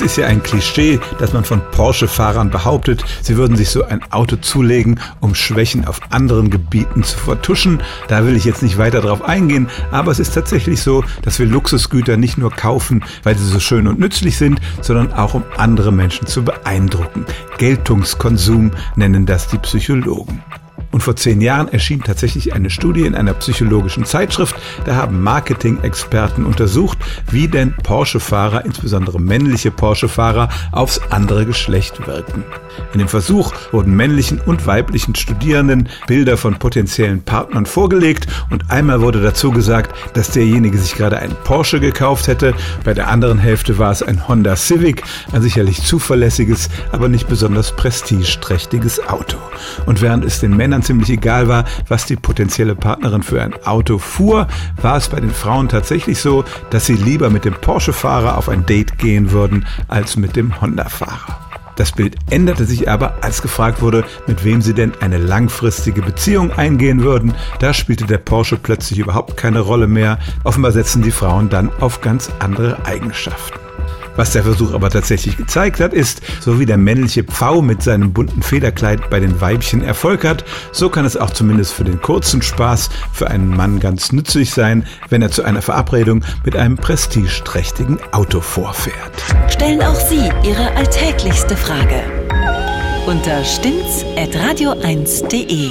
Es ist ja ein Klischee, dass man von Porsche-Fahrern behauptet, sie würden sich so ein Auto zulegen, um Schwächen auf anderen Gebieten zu vertuschen. Da will ich jetzt nicht weiter drauf eingehen, aber es ist tatsächlich so, dass wir Luxusgüter nicht nur kaufen, weil sie so schön und nützlich sind, sondern auch um andere Menschen zu beeindrucken. Geltungskonsum nennen das die Psychologen. Und vor zehn Jahren erschien tatsächlich eine Studie in einer psychologischen Zeitschrift. Da haben Marketing-Experten untersucht, wie denn Porsche-Fahrer, insbesondere männliche Porsche-Fahrer, aufs andere Geschlecht wirken. In dem Versuch wurden männlichen und weiblichen Studierenden Bilder von potenziellen Partnern vorgelegt und einmal wurde dazu gesagt, dass derjenige sich gerade einen Porsche gekauft hätte. Bei der anderen Hälfte war es ein Honda Civic, ein sicherlich zuverlässiges, aber nicht besonders prestigeträchtiges Auto. Und während es den Männern Männern ziemlich egal war, was die potenzielle Partnerin für ein Auto fuhr, war es bei den Frauen tatsächlich so, dass sie lieber mit dem Porsche-Fahrer auf ein Date gehen würden, als mit dem Honda-Fahrer. Das Bild änderte sich aber, als gefragt wurde, mit wem sie denn eine langfristige Beziehung eingehen würden. Da spielte der Porsche plötzlich überhaupt keine Rolle mehr. Offenbar setzen die Frauen dann auf ganz andere Eigenschaften. Was der Versuch aber tatsächlich gezeigt hat, ist, so wie der männliche Pfau mit seinem bunten Federkleid bei den Weibchen Erfolg hat, so kann es auch zumindest für den kurzen Spaß für einen Mann ganz nützlich sein, wenn er zu einer Verabredung mit einem prestigeträchtigen Auto vorfährt. Stellen auch Sie Ihre alltäglichste Frage unter stimmtz.radio1.de.